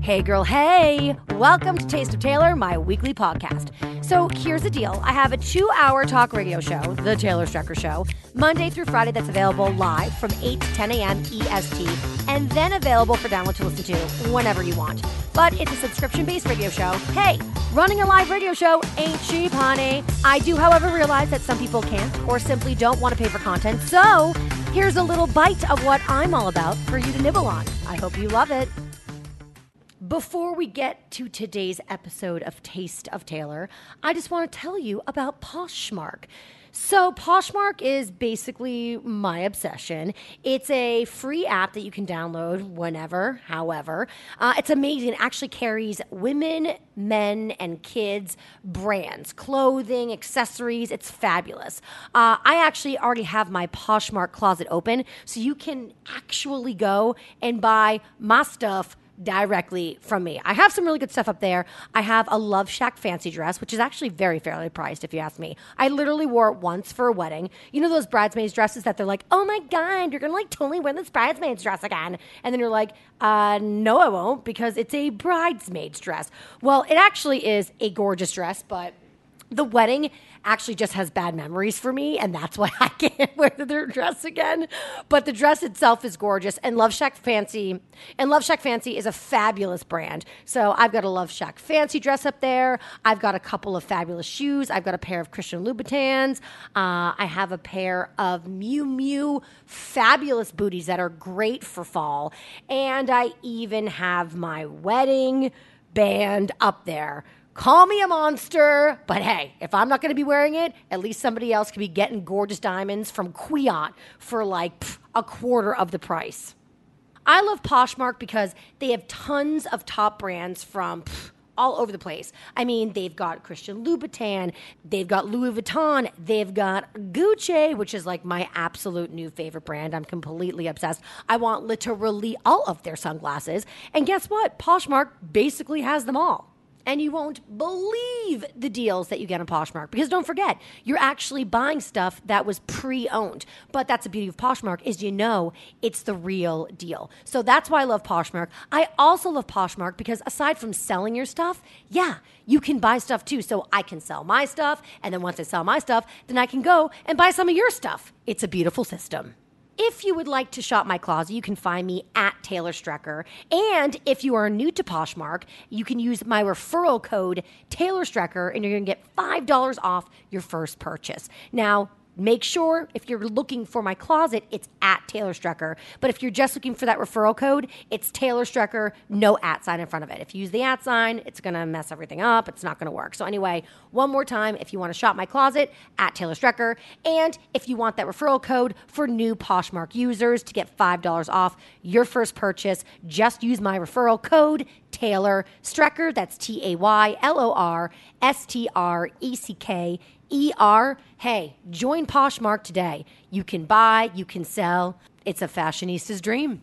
Hey, girl, hey! Welcome to Taste of Taylor, my weekly podcast. So, here's the deal I have a two hour talk radio show, The Taylor Strecker Show, Monday through Friday, that's available live from 8 to 10 a.m. EST, and then available for download to listen to whenever you want. But it's a subscription based radio show. Hey, running a live radio show ain't cheap, honey. I do, however, realize that some people can't or simply don't want to pay for content. So, here's a little bite of what I'm all about for you to nibble on. I hope you love it. Before we get to today's episode of Taste of Taylor, I just want to tell you about Poshmark. So, Poshmark is basically my obsession. It's a free app that you can download whenever, however. Uh, it's amazing. It actually carries women, men, and kids brands, clothing, accessories. It's fabulous. Uh, I actually already have my Poshmark closet open, so you can actually go and buy my stuff directly from me. I have some really good stuff up there. I have a Love Shack fancy dress, which is actually very fairly priced, if you ask me. I literally wore it once for a wedding. You know those bridesmaids dresses that they're like, oh my God, you're gonna like totally wear this bridesmaid's dress again. And then you're like, uh, no, I won't, because it's a bridesmaid's dress. Well, it actually is a gorgeous dress, but the wedding actually just has bad memories for me, and that's why I can't wear their dress again. But the dress itself is gorgeous, and Love Shack Fancy and Love Shack Fancy is a fabulous brand. So I've got a Love Shack Fancy dress up there. I've got a couple of fabulous shoes. I've got a pair of Christian Louboutins. Uh, I have a pair of Miu Miu fabulous booties that are great for fall, and I even have my wedding band up there Call me a monster, but hey, if I'm not going to be wearing it, at least somebody else could be getting gorgeous diamonds from Quiot for like pff, a quarter of the price. I love Poshmark because they have tons of top brands from pff, all over the place. I mean, they've got Christian Louboutin, they've got Louis Vuitton, they've got Gucci, which is like my absolute new favorite brand. I'm completely obsessed. I want literally all of their sunglasses. And guess what? Poshmark basically has them all and you won't believe the deals that you get on Poshmark. Because don't forget, you're actually buying stuff that was pre-owned. But that's the beauty of Poshmark is you know it's the real deal. So that's why I love Poshmark. I also love Poshmark because aside from selling your stuff, yeah, you can buy stuff too. So I can sell my stuff, and then once I sell my stuff, then I can go and buy some of your stuff. It's a beautiful system. If you would like to shop my closet, you can find me at Taylor Strecker. And if you are new to Poshmark, you can use my referral code Taylor Strecker, and you're going to get $5 off your first purchase. Now, Make sure if you're looking for my closet, it's at Taylor Strecker. But if you're just looking for that referral code, it's Taylor Strecker, no at sign in front of it. If you use the at sign, it's going to mess everything up. It's not going to work. So, anyway, one more time, if you want to shop my closet, at Taylor Strecker. And if you want that referral code for new Poshmark users to get $5 off your first purchase, just use my referral code, Taylor Strecker. That's T A Y L O R S T R E C K ER. Hey, join Poshmark today. You can buy, you can sell. It's a fashionista's dream.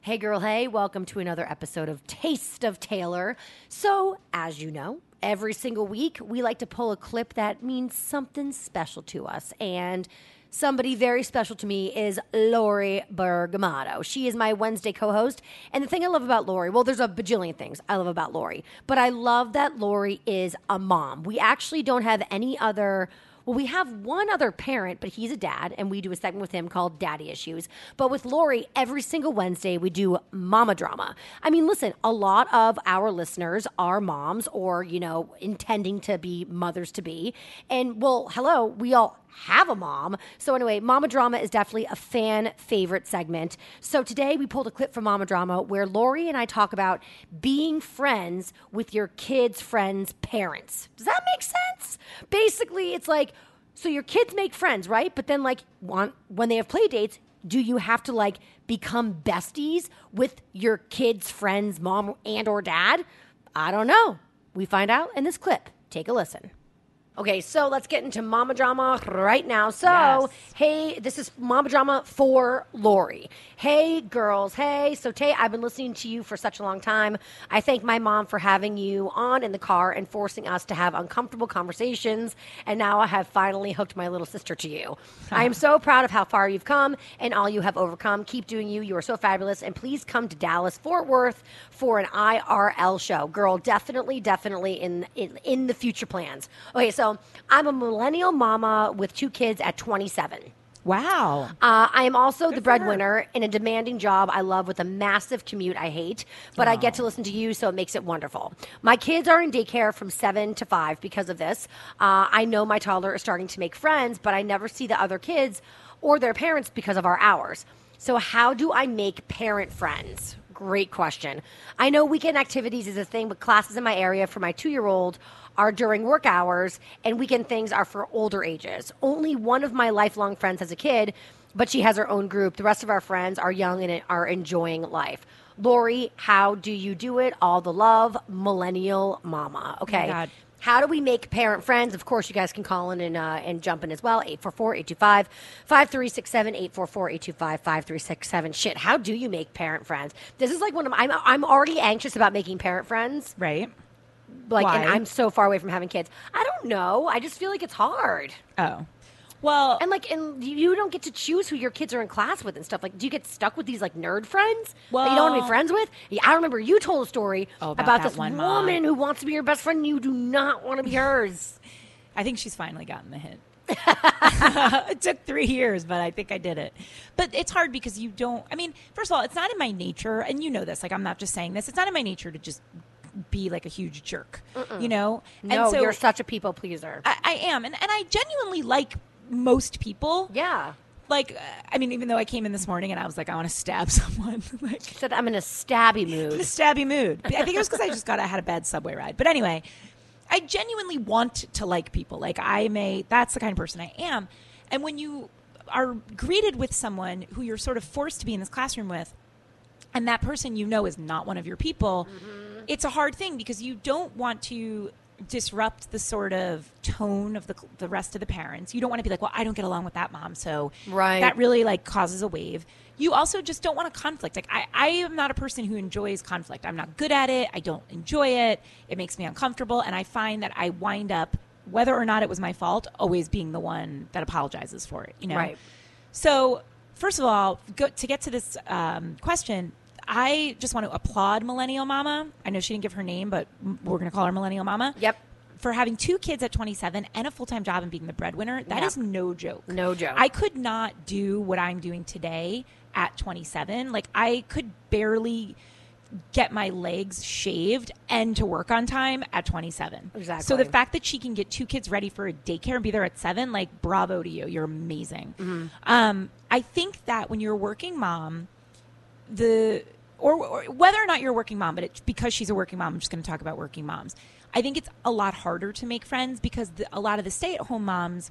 Hey, girl, hey, welcome to another episode of Taste of Taylor. So, as you know, every single week we like to pull a clip that means something special to us. And somebody very special to me is Lori Bergamotto. She is my Wednesday co host. And the thing I love about Lori, well, there's a bajillion things I love about Lori, but I love that Lori is a mom. We actually don't have any other Well, we have one other parent, but he's a dad, and we do a segment with him called Daddy Issues. But with Lori, every single Wednesday, we do Mama Drama. I mean, listen, a lot of our listeners are moms or, you know, intending to be mothers to be. And, well, hello, we all have a mom. So anyway, Mama Drama is definitely a fan favorite segment. So today we pulled a clip from Mama Drama where Lori and I talk about being friends with your kids' friends' parents. Does that make sense? Basically, it's like so your kids make friends, right? But then like when they have play dates, do you have to like become besties with your kids' friends' mom and or dad? I don't know. We find out in this clip. Take a listen. Okay, so let's get into Mama Drama right now. So, Yes. hey, this is Mama Drama for Lori. Hey, girls. Hey, so Tay, I've been listening to you for such a long time. I thank my mom for having you on in the car and forcing us to have uncomfortable conversations. And now I have finally hooked my little sister to you. I am so proud of how far you've come and all you have overcome. Keep doing you. You are so fabulous. And please come to Dallas, Fort Worth for an IRL show. Girl, definitely, definitely in, in, in the future plans. Okay, so I'm a millennial mama with two kids at 27. Wow. Uh, I am also the breadwinner in a demanding job I love with a massive commute I hate, but I get to listen to you, so it makes it wonderful. My kids are in daycare from seven to five because of this. Uh, I know my toddler is starting to make friends, but I never see the other kids or their parents because of our hours. So, how do I make parent friends? Great question. I know weekend activities is a thing, but classes in my area for my two year old are during work hours, and weekend things are for older ages. Only one of my lifelong friends has a kid, but she has her own group. The rest of our friends are young and are enjoying life. Lori, how do you do it? All the love, millennial mama. Okay. God. How do we make parent friends? Of course, you guys can call in and, uh, and jump in as well. 844 825 5367 844 825 5367. Shit, how do you make parent friends? This is like one of my, I'm, I'm already anxious about making parent friends. Right. Like, and I'm so far away from having kids. I don't know. I just feel like it's hard. Oh. Well, And like, and you don't get to choose who your kids are in class with and stuff. Like, do you get stuck with these like nerd friends that you don't want to be friends with? Yeah, I remember you told a story Oh, about, about this one mom. woman who wants to be your best friend. and You do not want to be hers. I think she's finally gotten the hint. it took three years, but I think I did it. But it's hard because you don't. I mean, first of all, it's not in my nature, and you know this. Like, I'm not just saying this. It's not in my nature to just be like a huge jerk. You know. no, and so you're such a people pleaser. I, I am, and and I genuinely like most people. yeah. Like, I mean, even though I came in this morning and I was like, I want to stab someone. like, She said, I'm in a stabby mood. in a stabby mood. I think it was because I just got I had a bad subway ride. But anyway, I genuinely want to like people. Like I may that's the kind of person I am. And when you are greeted with someone who you're sort of forced to be in this classroom with, and that person you know is not one of your people, mm-hmm. It's a hard thing because you don't want to disrupt the sort of tone of the the rest of the parents. You don't want to be like, "Well, I don't get along with that mom." So Right. that really like causes a wave. You also just don't want a conflict. Like I, I am not a person who enjoys conflict. I'm not good at it. I don't enjoy it. It makes me uncomfortable, and I find that I wind up, whether or not it was my fault, always being the one that apologizes for it. You know. Right. So first of all, go, to get to this um, question. I just want to applaud Millennial Mama. I know she didn't give her name, but we're going to call her Millennial Mama Yep. for having two kids at 27 and a full-time job and being the breadwinner that Yeah. is no joke No joke. i could not do what i'm doing today at 27 like i could barely get my legs shaved and to work on time at 27 Exactly. so the fact that she can get two kids ready for a daycare and be there at 7 like bravo to you you're amazing Mm-hmm. um, i think that when you're a working mom the or, or whether or not you're a working mom, but because she's a working mom, I'm just going to talk about working moms. I think it's a lot harder to make friends because the, a lot of the stay-at-home moms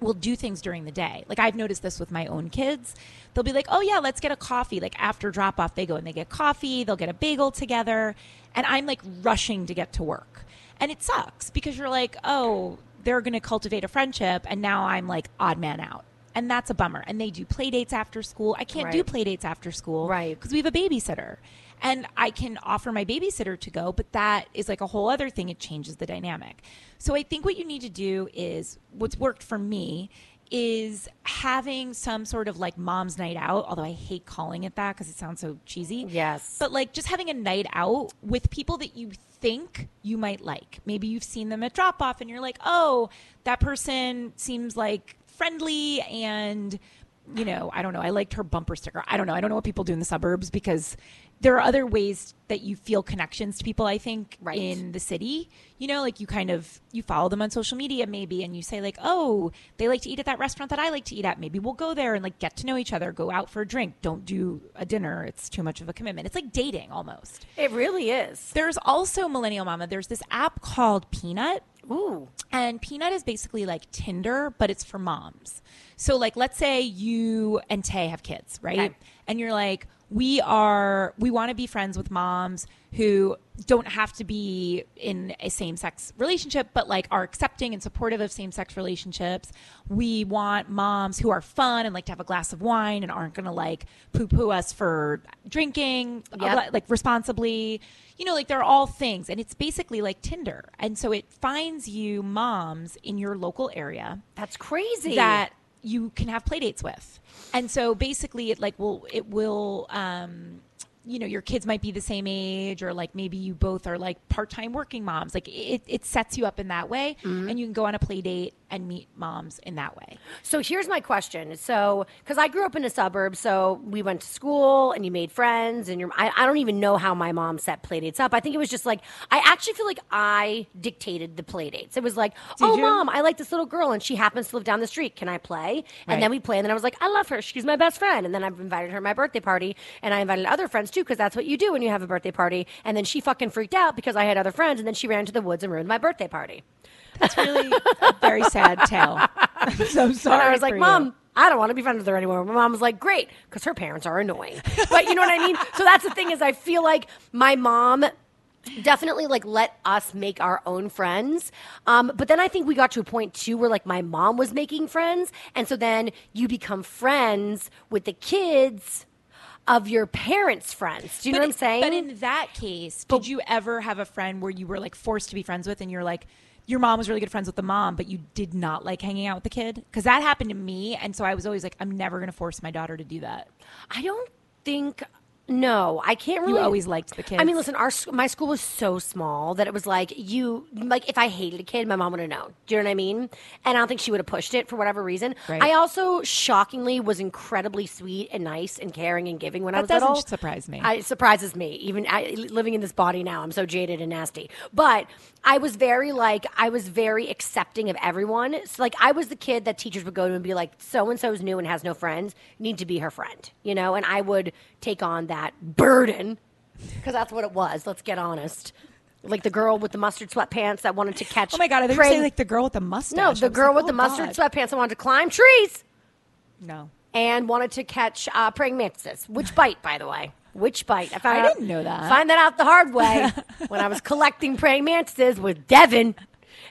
will do things during the day. Like I've noticed this with my own kids. They'll be like, "Oh yeah, let's get a coffee." Like after drop off, they go and they get coffee, they'll get a bagel together, and I'm like rushing to get to work. And it sucks because you're like, "Oh, they're going to cultivate a friendship and now I'm like odd man out." And that's a bummer. And they do play dates after school. I can't do Right. play dates after school Right. because we have a babysitter. And I can offer my babysitter to go, but that is like a whole other thing. It changes the dynamic. So I think what you need to do is what's worked for me is having some sort of like mom's night out, although I hate calling it that because it sounds so cheesy. Yes. But like just having a night out with people that you think you might like. Maybe you've seen them at drop off and you're like, oh, that person seems like friendly and you know, I don't know. I liked her bumper sticker. I don't know. I don't know what people do in the suburbs because there are other ways that you feel connections to people i think Right. in the city you know like you kind of you follow them on social media maybe and you say like oh they like to eat at that restaurant that i like to eat at maybe we'll go there and like get to know each other go out for a drink don't do a dinner it's too much of a commitment it's like dating almost It really is. there's also millennial mama there's this app called peanut Ooh. and Peanut is basically like Tinder, but it's for moms. So, like, let's say you and Tay have kids, right? Okay. And you're like, we are, we want to be friends with moms who don't have to be in a same sex relationship, but like are accepting and supportive of same sex relationships. We want moms who are fun and like to have a glass of wine and aren't going to like poo poo us for drinking, Yep. like responsibly. You know, like they're all things. And it's basically like Tinder. And so it finds you moms in your local area That's crazy. that you can have play dates with. And so basically it like will it will um you know your kids might be the same age or like maybe you both are like part-time working moms like it, it sets you up in that way Mm-hmm. and you can go on a play date and meet moms in that way So here's my question. So, because I grew up in a suburb, so we went to school and you made friends, and you're, I, I don't even know how my mom set play dates up. I think it was just like, I actually feel like I dictated the play dates. It was like, oh, you? mom, I like this little girl, and she happens to live down the street. Can I play? And Right. then we play, and then I was like, I love her. She's my best friend. And then I've invited her to my birthday party, and I invited other friends too, because that's what you do when you have a birthday party. And then she fucking freaked out because I had other friends, and then she ran to the woods and ruined my birthday party. That's really a very sad tale i'm so sorry And I was like, for you. Mom, I don't want to be friends with her anymore. My mom was like, Great, because her parents are annoying. But you know what I mean? So that's the thing is I feel like my mom definitely like let us make our own friends. Um, but then I think we got to a point too where like my mom was making friends. And so then you become friends with the kids of your parents' friends. Do you know what I'm saying? But in that case, did you ever have a friend where you were like forced to be friends with, and you're like, your mom was really good friends with the mom, but you did not like hanging out with the kid? Because that happened to me, and so I was always like, I'm never going to force my daughter to do that. I don't think. No, I can't really. You always liked the kids. I mean, listen, our my school was so small that it was like you like if I hated a kid, my mom would have known. Do you know what I mean? And I don't think she would have pushed it for whatever reason. Right. I also shockingly was incredibly sweet and nice and caring and giving when I That was doesn't little. surprise me. I, it surprises me. Even I, living in this body now, I'm so jaded and nasty. But I was very like I was very accepting of everyone. So like I was the kid that teachers would go to and be like, so and so's new and has no friends. Need to be her friend, you know. And I would take on that burden because that's what it was. Let's get honest. Like the girl with the mustard sweatpants that wanted to catch. oh my god, I think you saying like the girl with the mustache. no, I the was girl like, with oh the mustard God. sweatpants that wanted to climb trees No, and wanted to catch uh, praying mantises. Which bite, by the way? Which bite? I found I out- didn't know that. Find that out the hard way when I was collecting praying mantises with Devin.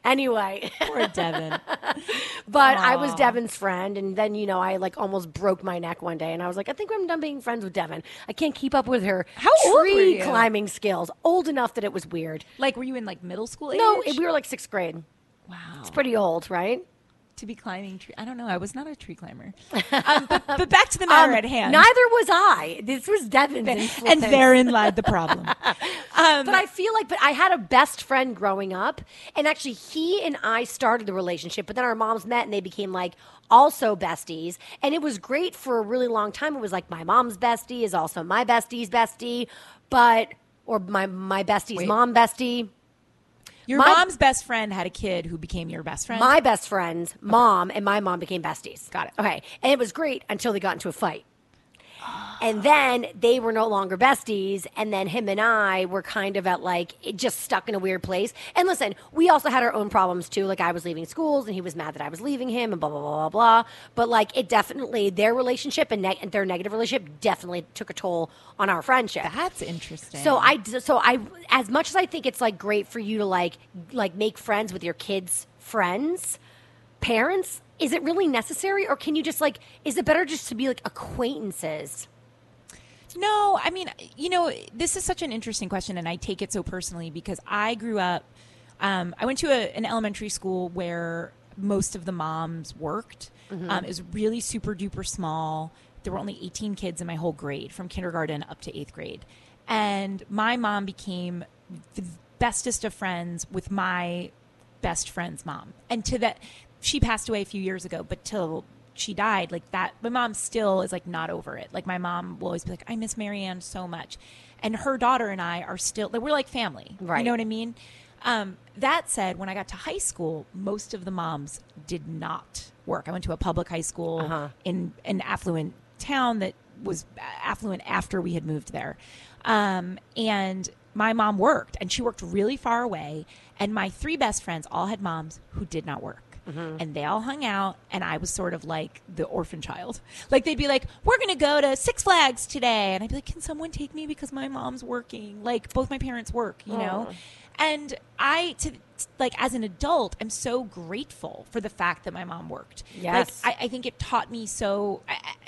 Anyway, poor Devin. but I was Devin's friend, and then you know I like almost broke my neck one day, and I was like, I think I'm done being friends with Devin. I can't keep up with her How tree climbing skills. Old enough that it was weird. like, were you in like middle school age? No, we were like sixth grade. wow. It's pretty old, right? To be climbing tree. I don't know. I was not a tree climber. Um, but, but back to the matter Um, at hand. Neither was I. This was Devin's and influence. therein lied the problem. Um, But I feel like, but I had a best friend growing up, and actually, he and I started the relationship. But then our moms met, and they became like also besties, and it was great for a really long time. It was like my mom's bestie is also my bestie's bestie, but or my my bestie's Wait. mom bestie. Your My- mom's best friend had a kid who became your best friend. My best friend's mom and my mom became besties. Got it. Okay. And it was great until they got into a fight. And then they were no longer besties. And then him and I were kind of at like, it just stuck in a weird place. And listen, we also had our own problems too. Like I was leaving schools and he was mad that I was leaving him and blah, blah, blah, blah, blah. But like it definitely, their relationship and, ne- and their negative relationship definitely took a toll on our friendship. That's interesting. So I so I as much as I think it's like great for you to like like make friends with your kids' friends, parents, is it really necessary or can you just like is it better just to be like acquaintances? No, I mean, you know, this is such an interesting question, and I take it so personally because I grew up. Um, I went to a, an elementary school where most of the moms worked. Um, it was really super duper small. There were only 18 kids in my whole grade, from kindergarten up to eighth grade. And my mom became the bestest of friends with my best friend's mom. And to that, she passed away a few years ago, but till she died, like that, my mom still is like not over it. Like my mom will always be like, I miss Marianne so much. And her daughter and I are still, like, we're like family. Right. You know what I mean? Um, that said, when I got to high school, most of the moms did not work. I went to a public high school Uh-huh. in an affluent town that was affluent after we had moved there. Um, and my mom worked, and she worked really far away. And my three best friends all had moms who did not work. Mm-hmm. And they all hung out, and I was sort of like the orphan child. Like they'd be like, "We're gonna go to Six Flags today," and I'd be like, "Can someone take me because my mom's working?" Like both my parents work, you know. Oh. And I, to like as an adult, I'm so grateful for the fact that my mom worked. Yes. Like, I, I think it taught me so.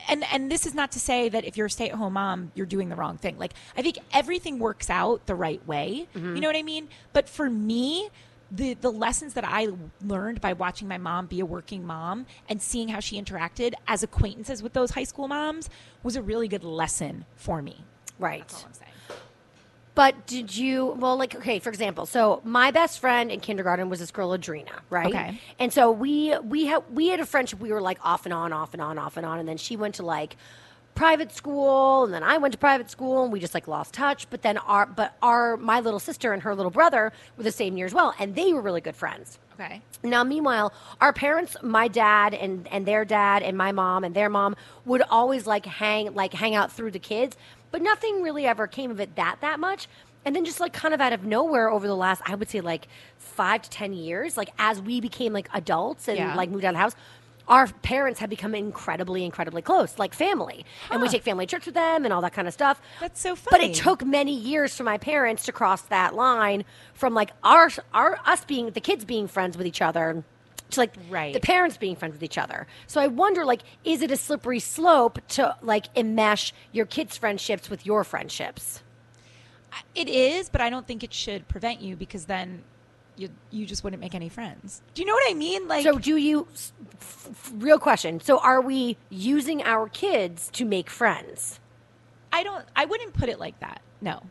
And and this is not to say that if you're a stay at home mom, you're doing the wrong thing. Like I think everything works out the right way. Mm-hmm. You know what I mean? But for me. The, the lessons that I learned by watching my mom be a working mom and seeing how she interacted as acquaintances with those high school moms was a really good lesson for me. Right. That's all I'm saying. But did you, well, like, okay, for example, so my best friend in kindergarten was this girl, Adrena, right? Okay. And so we, we had, we had a friendship, we were like off and on, off and on, off and on. And then she went to like private school and then I went to private school and we just like lost touch. But then our, but our, my little sister and her little brother were the same year as well. And they were really good friends. Okay. Now, meanwhile, our parents, my dad and, and their dad and my mom and their mom would always like hang like hang out through the kids, but nothing really ever came of it that that much. And then just like kind of out of nowhere over the last, I would say like five to ten years, like as we became like adults and Yeah. like moved out of the house, our parents have become incredibly, incredibly close, like family. And we take family trips with them and all that kind of stuff. That's so funny. But it took many years for my parents to cross that line from like our our us being the kids being friends with each other to like Right. the parents being friends with each other. So I wonder like is it a slippery slope to like enmesh your kids' friendships with your friendships? It is, but I don't think it should prevent you because then you you just wouldn't make any friends. Do you know what I mean? Like, So do you f- f- real question. So are we using our kids to make friends? I don't. I wouldn't put it like that. No,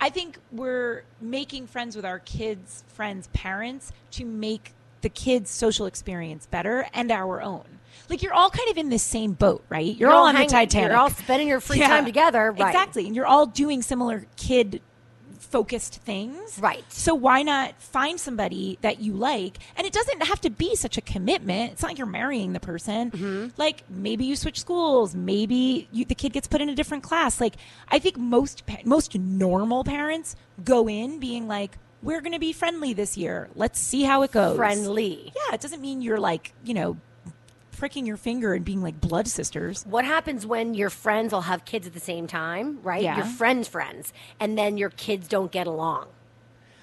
I think we're making friends with our kids' friends' parents to make the kids' social experience better and our own. Like you're all kind of in the same boat, right? You're, You're all, all on hanging- the Titanic. you're all spending your free time together, right. Exactly, and you're all doing similar kid focused things. Right. So why not find somebody that you like? And it doesn't have to be such a commitment. It's not like you're marrying the person. Mm-hmm. Like maybe you switch schools, maybe you, the kid gets put in a different class. Like I think most most normal parents go in being like we're going to be friendly this year. Let's see how it goes. Friendly. Yeah, it doesn't mean you're like, you know, pricking your finger and being like blood sisters. What happens when your friends will have kids at the same time, right? Yeah. Your friends' friends, and then your kids don't get along.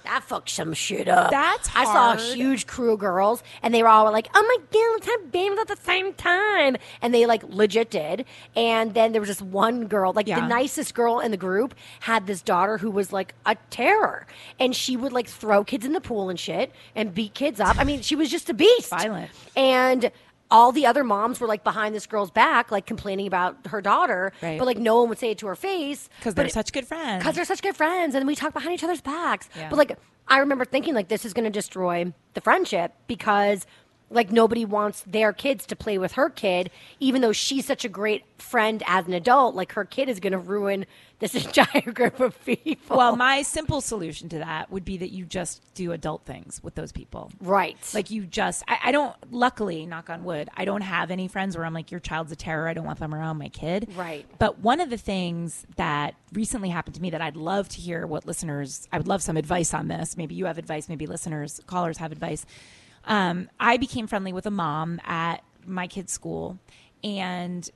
That fucks some shit up. That's I saw a huge crew of girls, and they were all like, "Oh my god, let's have babies at the same time," and they like legit did. And then there was just one girl, like the nicest girl in the group, had this daughter who was like a terror, and she would like throw kids in the pool and shit, and beat kids up. I mean, she was just a beast, Violent. and all the other moms were like behind this girl's back, like complaining about her daughter, Right. but like no one would say it to her face Because they're it- such good friends. because they're such good friends, and we talk behind each other's backs. Yeah. But like, I remember thinking like this is going to destroy the friendship because like nobody wants their kids to play with her kid, even though she's such a great friend as an adult. Like her kid is going to ruin this entire group of people. Well, my simple solution to that would be that you just do adult things with those people. right, Like you just, I, I don't, luckily, knock on wood, I don't have any friends where I'm like, your child's a terror. I don't want them around my kid. Right. But one of the things that recently happened to me that I'd love to hear what listeners, I would love some advice on this. Maybe you have advice, maybe listeners, callers have advice. Um, I became friendly with a mom at my kid's school. And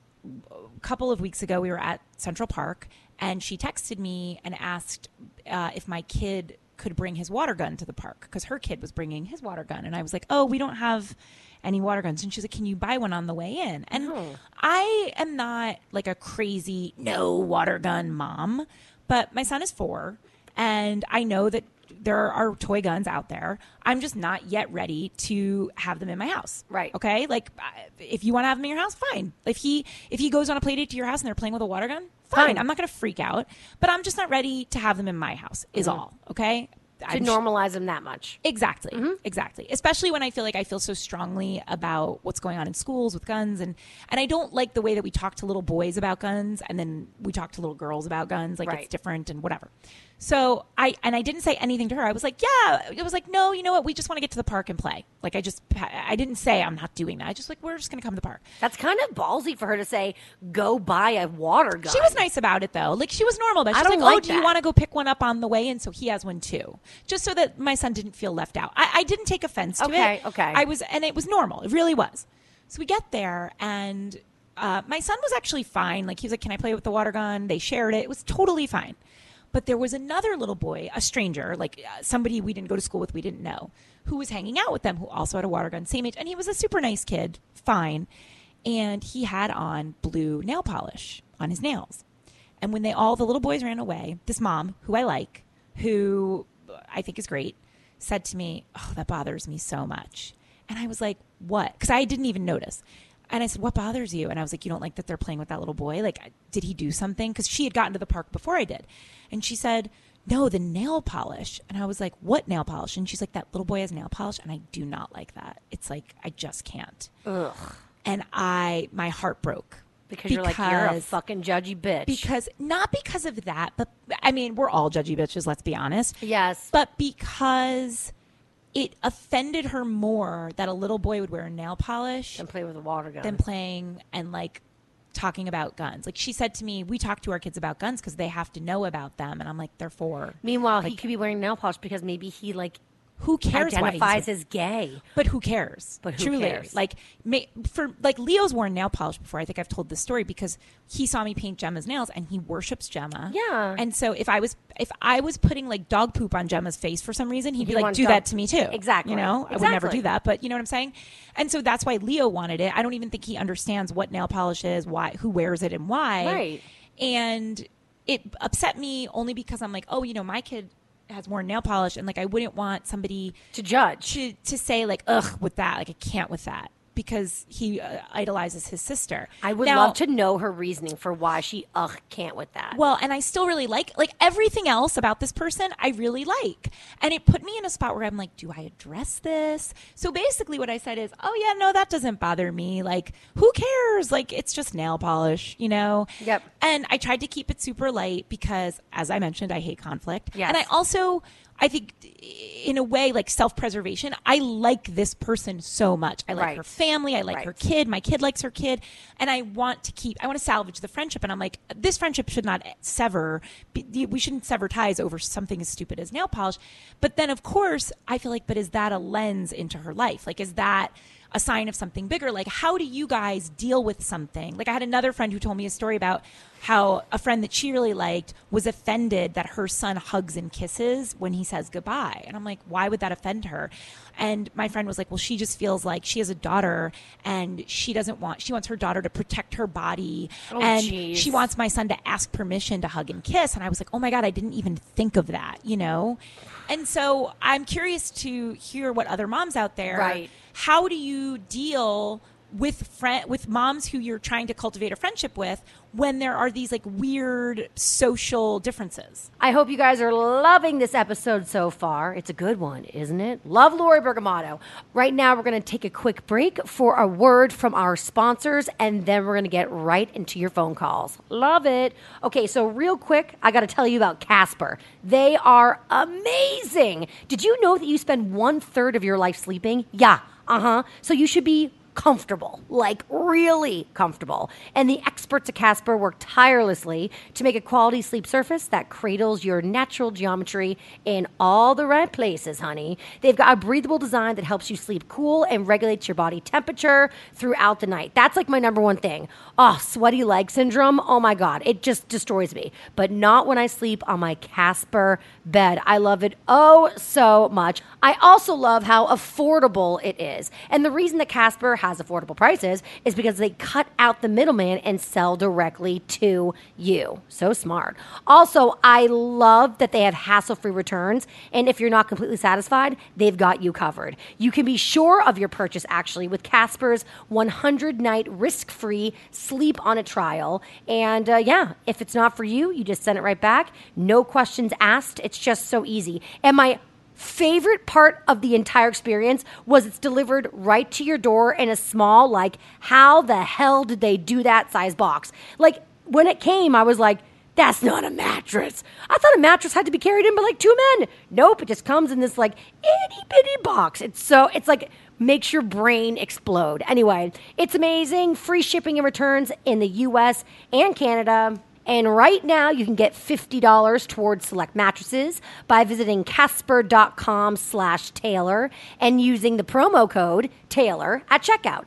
a couple of weeks ago, we were at Central Park, and she texted me and asked uh, if my kid could bring his water gun to the park because her kid was bringing his water gun. And I was like, oh, we don't have any water guns. And she's like, can you buy one on the way in? And I am not like a crazy no water gun mom, but my son is four. and I know that there are toy guns out there. I'm just not yet ready to have them in my house. Right. Okay. Like, uh, if you want to have them in your house, fine. If he if he goes on a play date to your house and they're playing with a water gun, fine. Fine. I'm not going to freak out, but I'm just not ready to have them in my house. Is Mm-hmm. all. Okay. To I'm sh- normalize them that much. Exactly. Mm-hmm. Exactly. Especially when I feel like I feel so strongly about what's going on in schools with guns and and I don't like the way that we talk to little boys about guns and then we talk to little girls about guns like Right. it's different and whatever. So I and I didn't say anything to her. I was like, "Yeah." It was like, "No, you know what? We just want to get to the park and play." Like I just I didn't say I'm not doing that. I just like we're just going to come to the park. That's kind of ballsy for her to say, go buy a water gun. She was nice about it though. Like she was normal about it. I don't like, "Oh, like do you want to go pick one up on the way in?" So he has one too, just so that my son didn't feel left out. I, I didn't take offense to Okay, it. Okay. Okay. I was, and it was normal. It really was. So we get there, and uh, my son was actually fine. Like he was like, "Can I play with the water gun?" They shared it. It was totally fine. But there was another little boy, a stranger, like uh, somebody we didn't go to school with, we didn't know, who was hanging out with them, who also had a water gun, same age, and he was a super nice kid, fine. And he had on blue nail polish on his nails. And when they all the little boys ran away, this mom, who I like, who I think is great, said to me, "Oh, that bothers me so much." And I was like, "What?" Because I didn't even notice. And I said, "What bothers you?" And I was like, "You don't like that they're playing with that little boy? Like, did he do something?" Because she had gotten to the park before I did, and she said, "No, the nail polish." And I was like, "What nail polish?" And she's like, "That little boy has nail polish," and I do not like that. It's like I just can't. Ugh. And I, my heart broke Because, you're like, you're a fucking judgy bitch. because not because of that, but I mean, we're all judgy bitches, let's be honest. yes. But because it offended her more that a little boy would wear nail polish and play with a water gun. than playing and like talking about guns. Like she said to me, we talk to our kids about guns because they have to know about them. And I'm like, they're four. Meanwhile, he could be wearing nail polish because maybe he like Who cares? identifies as gay. But who cares? But who Truly, cares? like may, for like Leo's worn nail polish before. I think I've told this story because he saw me paint Gemma's nails and he worships Gemma. Yeah. And so if I was if I was putting like dog poop on Gemma's face for some reason, he'd be He like, "Do dog- that to me too." Exactly. You know, I would never do that, but you know what I'm saying. And so that's why Leo wanted it. I don't even think he understands what nail polish is, why, who wears it, and why. Right. And it upset me only because I'm like, oh, you know, my kid has worn nail polish, and like I wouldn't want somebody To judge. to to say like ugh with that like I can't with that because he uh, idolizes his sister. I would Now- love to know her reasoning for why she ugh can't with that. Well, and I still really like like everything else about this person. I really like, and it put me in a spot where I'm like, do I address this? So basically, what I said is, oh yeah, no, that doesn't bother me. Like, who cares? Like, it's just nail polish, you know. Yep. And I tried to keep it super light because, as I mentioned, I hate conflict. Yes. And I also. I think, in a way, like self preservation, I like this person so much. I like Right. her family. I like Right. her kid. My kid likes her kid. And I want to keep, I want to salvage the friendship. And I'm like, this friendship should not sever. We shouldn't sever ties over something as stupid as nail polish. But then, of course, I feel like, but is that a lens into her life? Like, is that a sign of something bigger? Like, how do you guys deal with something? Like, I had another friend who told me a story about how a friend that she really liked was offended that her son hugs and kisses when he says goodbye. And I'm like, why would that offend her? And my friend was like, well, she just feels like she has a daughter and she doesn't want, she wants her daughter to protect her body. Oh, and geez. she wants my son to ask permission to hug and kiss. And I was like, oh my God, I didn't even think of that, you know? And so I'm curious to hear what other moms out there, Right. How do you deal with friend with moms who you're trying to cultivate a friendship with when there are these like weird social differences? I hope you guys are loving this episode so far. It's a good one, isn't it? Love Lori Bergamotto. Right now, we're going to take a quick break for a word from our sponsors, and then we're going to get right into your phone calls. Love it. Okay, so real quick, I got to tell you about Casper. They are amazing. Did you know that you spend one third of your life sleeping? Yeah, uh huh. So you should be comfortable, like really comfortable. And the experts at Casper work tirelessly to make a quality sleep surface that cradles your natural geometry in all the right places, honey. They've got a breathable design that helps you sleep cool and regulates your body temperature throughout the night. That's like my number one thing. Oh, sweaty leg syndrome. Oh my God. It just destroys me. But not when I sleep on my Casper bed. I love it oh so much. I also love how affordable it is. And the reason that Casper has affordable prices is because they cut out the middleman and sell directly to you. So smart. Also, I love that they have hassle free returns. And if you're not completely satisfied, they've got you covered. You can be sure of your purchase actually with Casper's 100 night risk free sleep on a trial. And uh, yeah, if it's not for you, you just send it right back. No questions asked. It's just so easy. And my favorite part of the entire experience was it's delivered right to your door in a small, like, how the hell did they do that size box? Like, when it came, I was like, that's not a mattress. I thought a mattress had to be carried in by like two men. Nope, it just comes in this like itty bitty box. It's so, it's like, makes your brain explode. Anyway, it's amazing. Free shipping and returns in the US and Canada. And right now, you can get $50 towards select mattresses by visiting casper.com slash Taylor and using the promo code Taylor at checkout.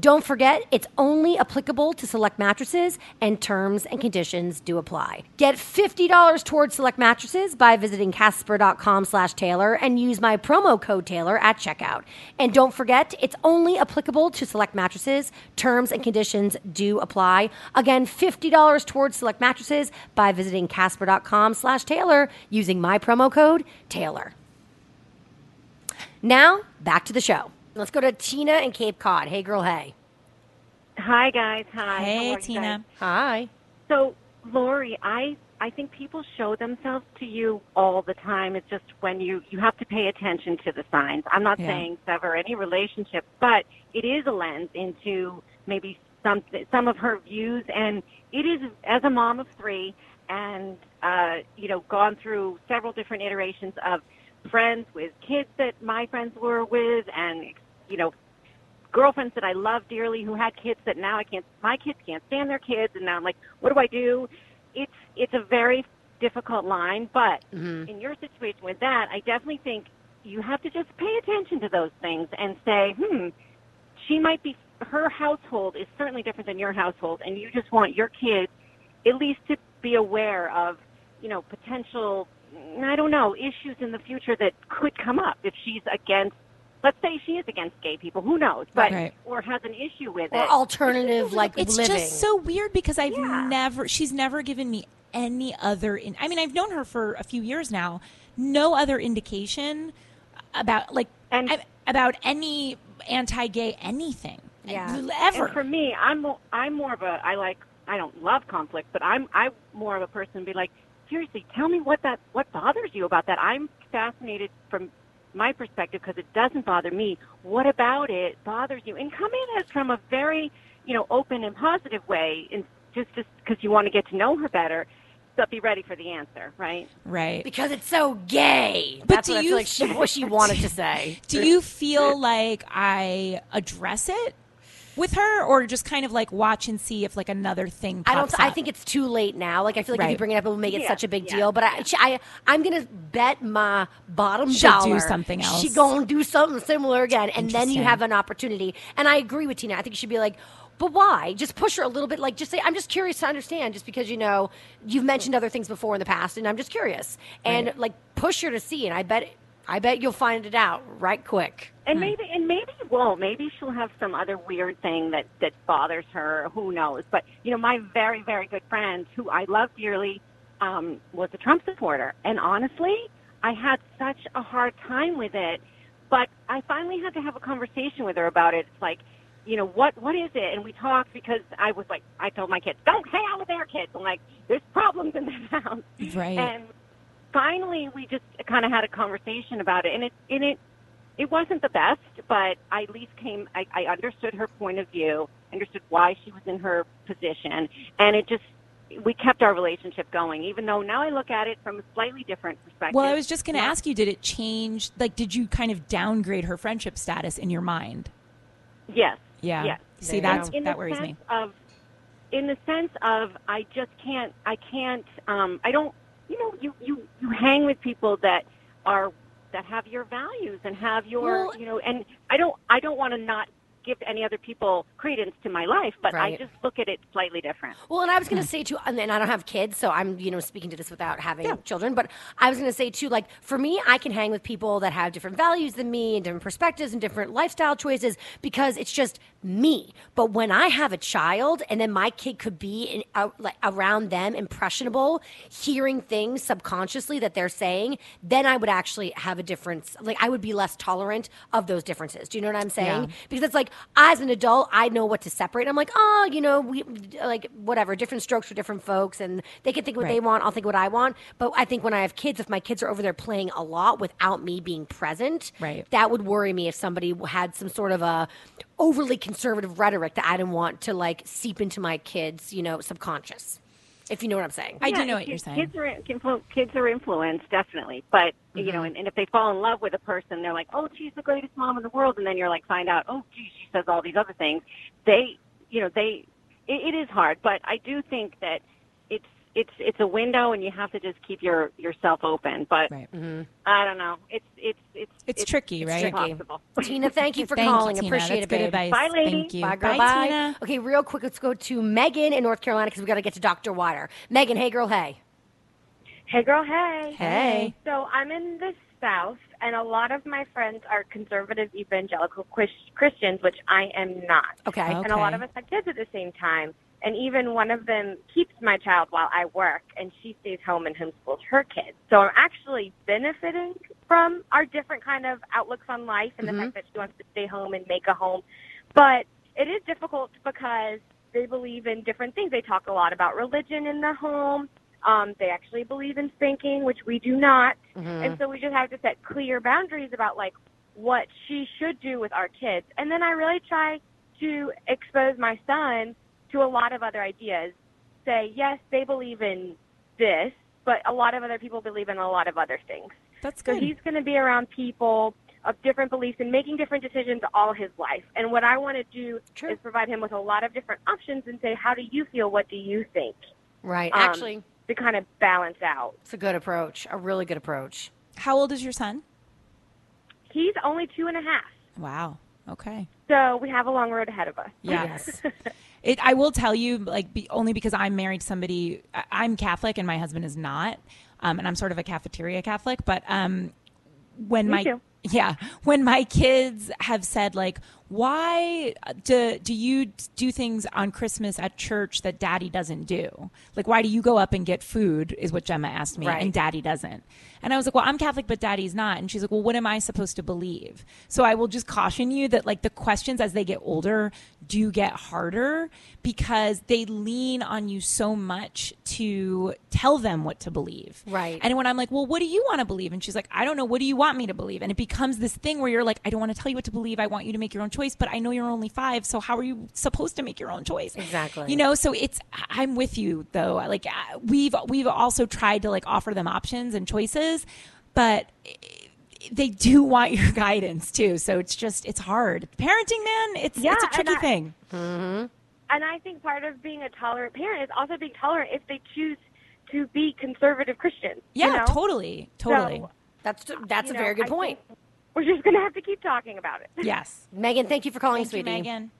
Don't forget, it's only applicable to select mattresses and terms and conditions do apply. Get $50 towards select mattresses by visiting casper.com slash Taylor and use my promo code Taylor at checkout. And don't forget, it's only applicable to select mattresses. Terms and conditions do apply. Again, $50 towards select mattresses by visiting casper.com slash Taylor using my promo code Taylor. Now, back to the show. Let's go to Tina in Cape Cod. Hey, girl, hey. Hi, guys. Hi. Hey, Tina. guys? Hi. So, Lori, I I think people show themselves to you all the time. It's just when you you have to pay attention to the signs. I'm not Yeah. saying sever any relationship, but it is a lens into maybe some some of her views, and it is as a mom of three, and uh, you know, gone through several different iterations of friends with kids that my friends were with, and you know, girlfriends that I love dearly who had kids that now I can't my kids can't stand their kids. And now I'm like, what do I do? It's it's a very difficult line, but in your situation with that, I definitely think you have to just pay attention to those things and say, hmm, she might be her household is certainly different than your household. And you just want your kids at least to be aware of, you know, potential I don't know, issues in the future that could come up if she's against let's say she is against gay people, who knows? But Right. or has an issue with Or it. alternative, like It's living. just so weird because I've Yeah. never, she's never given me any other, in, I mean, I've known her for a few years now, no other indication about, like, And- I- about any anti gay anything. Yeah. Ever. And for me, I'm I'm more of a I like I don't love conflict, but I'm I'm more of a person to be like, seriously, tell me what that what bothers you about that. I'm fascinated from my perspective because it doesn't bother me. What about it bothers you? And come in as from a very you know open and positive way, and just just because you want to get to know her better. But be ready for the answer, right? right. because it's so gay. But That's do what I you- feel like she, what she wanted to say. Do you feel like I address it with her or just kind of like watch and see if like another thing I don't. I up? think it's too late now. Like I feel like if you bring it up, it will make it Yeah, such a big yeah. deal. But I, she, I, I'm gonna bet my bottom She'll do something else. She gonna do something similar again, and then you have an opportunity. And I agree with Tina. I think you should be like. But why? Just push her a little bit. Like, just say, I'm just curious to understand, just because, you know, you've mentioned other things before in the past, and I'm just curious. And, Right. like, push her to see. And I bet, I bet you'll find it out right quick. And maybe and maybe you won't. Maybe she'll have some other weird thing that that bothers her. Who knows? But you know, my very very good friend, who I love dearly, um, was a Trump supporter, and honestly, I had such a hard time with it. But I finally had to have a conversation with her about it. It's like, you know, what what is it? And we talked because I was like, I told my kids, don't hang out with their kids. I'm like, there's problems in this house. Right. And finally, we just kind of had a conversation about it, and it and it it wasn't the best, but I at least came. I, I understood her point of view, understood why she was in her position, and it just we kept our relationship going. Even though now I look at it from a slightly different perspective. well, I was just going to Not- ask you, did it change? Like, did you kind of downgrade her friendship status in your mind? Yes. Yeah. Yes. See, that's in that worries me. Of, in the sense of, I just can't. I can't. Um, I don't. You know, you you you hang with people that are that have your values and have your. Well- you know, and I don't. I don't want to not give any other people credence to my life, but Right. I just look at it slightly different. Well, and I was going to hmm. say too, and then I don't have kids, so I'm you know speaking to this without having children. But I was going to say too, like for me, I can hang with people that have different values than me and different perspectives and different lifestyle choices because it's just me. But when I have a child, and then my kid could be in, out, like, around them, impressionable, hearing things subconsciously that they're saying, then I would actually have a difference. Like I would be less tolerant of those differences. Do you know what I'm saying? Yeah. Because it's like as an adult, I know what to separate. I'm like, oh, you know, we like whatever, different strokes for different folks, and they can think what they want. I'll think what I want. But I think when I have kids, if my kids are over there playing a lot without me being present, Right. that would worry me if somebody had some sort of a overly conservative rhetoric that I didn't want to like seep into my kids, you know, subconscious. If you know what I'm saying. I do know what you're saying. Kids are influ- kids are influenced definitely, but you Mm-hmm. know, and, and if they fall in love with a person, they're like, "Oh, she's the greatest mom in the world," and then you're like, find out, "Oh, gee, she says all these other things." They, you know, they. It, it is hard, but I do think that it's it's it's a window, and you have to just keep your yourself open. But Right. I don't know. It's it's it's It's tricky, right? tricky. Impossible. Tina, thank you for Thank calling. Tina. Appreciate That's it, good babe. advice. Bye, lady. Thank you. Bye, girl. Bye, Bye. Tina. Okay, real quick, let's go to Megan in North Carolina because we got to get to Dr. Water. Megan, hey, girl, hey. Hey, girl, hey. Hey. So I'm in the South, and a lot of my friends are conservative evangelical Christians, which I am not. Okay. And a lot of us have kids at the same time. And even one of them keeps my child while I work, and she stays home and homeschools her kids. So I'm actually benefiting from our different kind of outlooks on life and the fact that she wants to stay home and make a home. But it is difficult because they believe in different things. They talk a lot about religion in the home. Um, they actually believe in spanking, which we do not. And so we just have to set clear boundaries about like what she should do with our kids. And then I really try to expose my son to a lot of other ideas. Say, yes, they believe in this, but a lot of other people believe in a lot of other things. That's So good. he's going to be around people of different beliefs and making different decisions all his life. And what I want to do True. is provide him with a lot of different options and say, how do you feel? What do you think? Right. Um, Actually, to kind of balance out. it's a good approach, a really good approach. How old is your son? He's only two and a half, Wow. Okay. so we have a long road ahead of us. Yes. It, I will tell you, like, be, only because I'm married to somebody. I, I'm Catholic and my husband is not, um, and I'm sort of a cafeteria Catholic. But um, when Me my too. Yeah, when my kids have said like, why do do you do things on Christmas at church that Daddy doesn't do? Like, why do you go up and get food? Is what Gemma asked me, Right. and Daddy doesn't. And I was like, well, I'm Catholic, but Daddy's not. And she's like, well, what am I supposed to believe? So I will just caution you that like the questions as they get older do get harder because they lean on you so much to tell them what to believe. Right. And when I'm like, well, what do you want to believe? And she's like, I don't know. What do you want me to believe? And it becomes this thing where you're like, I don't want to tell you what to believe. I want you to make your own choice, but I know you're only five. So how are you supposed to make your own choice? Exactly. You know, so it's, I'm with you though. Like uh, we've, we've also tried to like offer them options and choices, but they do want your guidance too. So it's just, it's hard. Parenting, man, it's, Yeah, it's a tricky I- thing. And I think part of being a tolerant parent is also being tolerant if they choose to be conservative Christians. you Yeah, know? totally. Totally. So, That's that's a know, very good I point. think We're just going to have to keep talking about it. yes. Megan, thank you for calling, Thank you, sweetie. Megan.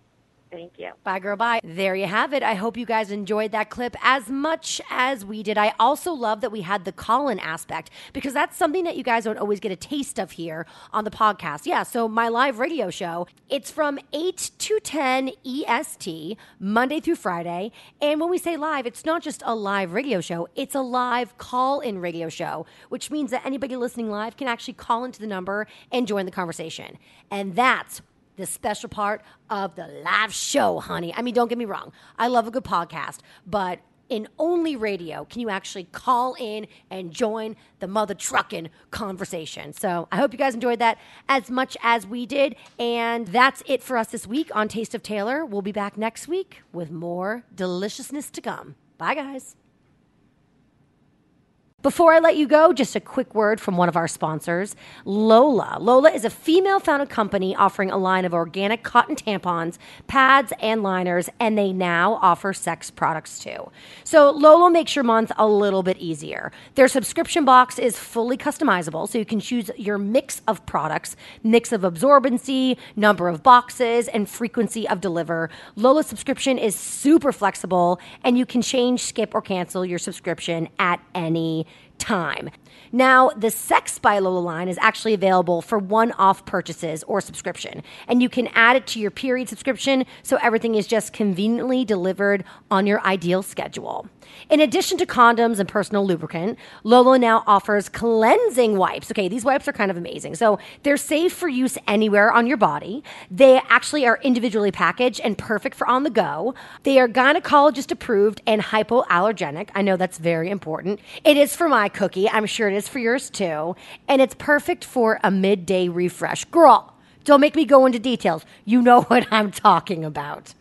Thank you. Bye, girl. Bye. There you have it. I hope you guys enjoyed that clip as much as we did. I also love that we had the call in aspect because that's something that you guys don't always get a taste of here on the podcast. Yeah, so my live radio show, it's from 8 to 10 EST, Monday through Friday. And when we say live, it's not just a live radio show, it's a live call in radio show, which means that anybody listening live can actually call into the number and join the conversation. And that's the special part of the live show, honey. I mean, don't get me wrong. I love a good podcast, but in only radio can you actually call in and join the mother trucking conversation. So I hope you guys enjoyed that as much as we did. And that's it for us this week on Taste of Taylor. We'll be back next week with more deliciousness to come. Bye, guys. Before I let you go, just a quick word from one of our sponsors, Lola. Lola is a female founded company offering a line of organic cotton tampons, pads, and liners, and they now offer sex products too. So Lola makes your month a little bit easier. Their subscription box is fully customizable, so you can choose your mix of products, mix of absorbency, number of boxes, and frequency of deliver. Lola's subscription is super flexible, and you can change, skip, or cancel your subscription at any time. Now, the Sex by Lola line is actually available for one off purchases or subscription, and you can add it to your period subscription so everything is just conveniently delivered on your ideal schedule. In addition to condoms and personal lubricant, Lola now offers cleansing wipes. Okay, these wipes are kind of amazing. So they're safe for use anywhere on your body. They actually are individually packaged and perfect for on the go. They are gynecologist approved and hypoallergenic. I know that's very important. It is for my cookie. I'm sure it is for yours too. And it's perfect for a midday refresh. Girl, don't make me go into details. You know what I'm talking about.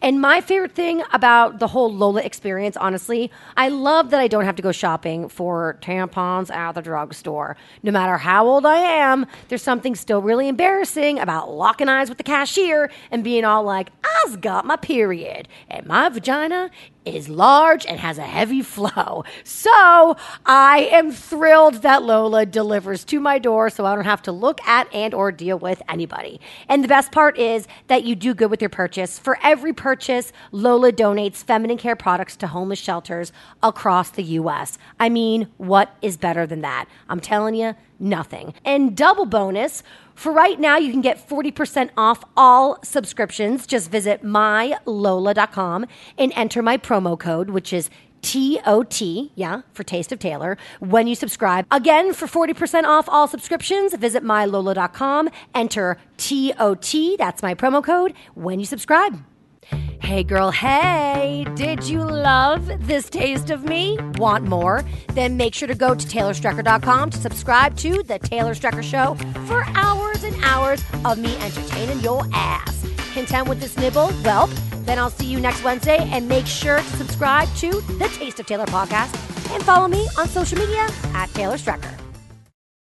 And my favorite thing about the whole Lola experience, honestly, I love that I don't have to go shopping for tampons at the drugstore. No matter how old I am, there's something still really embarrassing about locking eyes with the cashier and being all like, I've got my period and my vagina is large and has a heavy flow. So I am thrilled that Lola delivers to my door so I don't have to look at and or deal with anybody. And the best part is that you do good with your purchase. For every purchase, Lola donates feminine care products to homeless shelters across the US. I mean, what is better than that? I'm telling you, nothing. And double bonus, for right now, you can get 40% off all subscriptions. Just visit mylola.com and enter my promo code, which is TOT, yeah, for Taste of Taylor, when you subscribe. Again, for 40% off all subscriptions, visit mylola.com, enter TOT, that's my promo code, when you subscribe. Hey girl, hey! Did you love this taste of me? Want more? Then make sure to go to TaylorStrecker.com to subscribe to The Taylor Strecker Show for hours and hours of me entertaining your ass. Content with this nibble? Well, then I'll see you next Wednesday and make sure to subscribe to the Taste of Taylor podcast and follow me on social media at Taylor Strecker.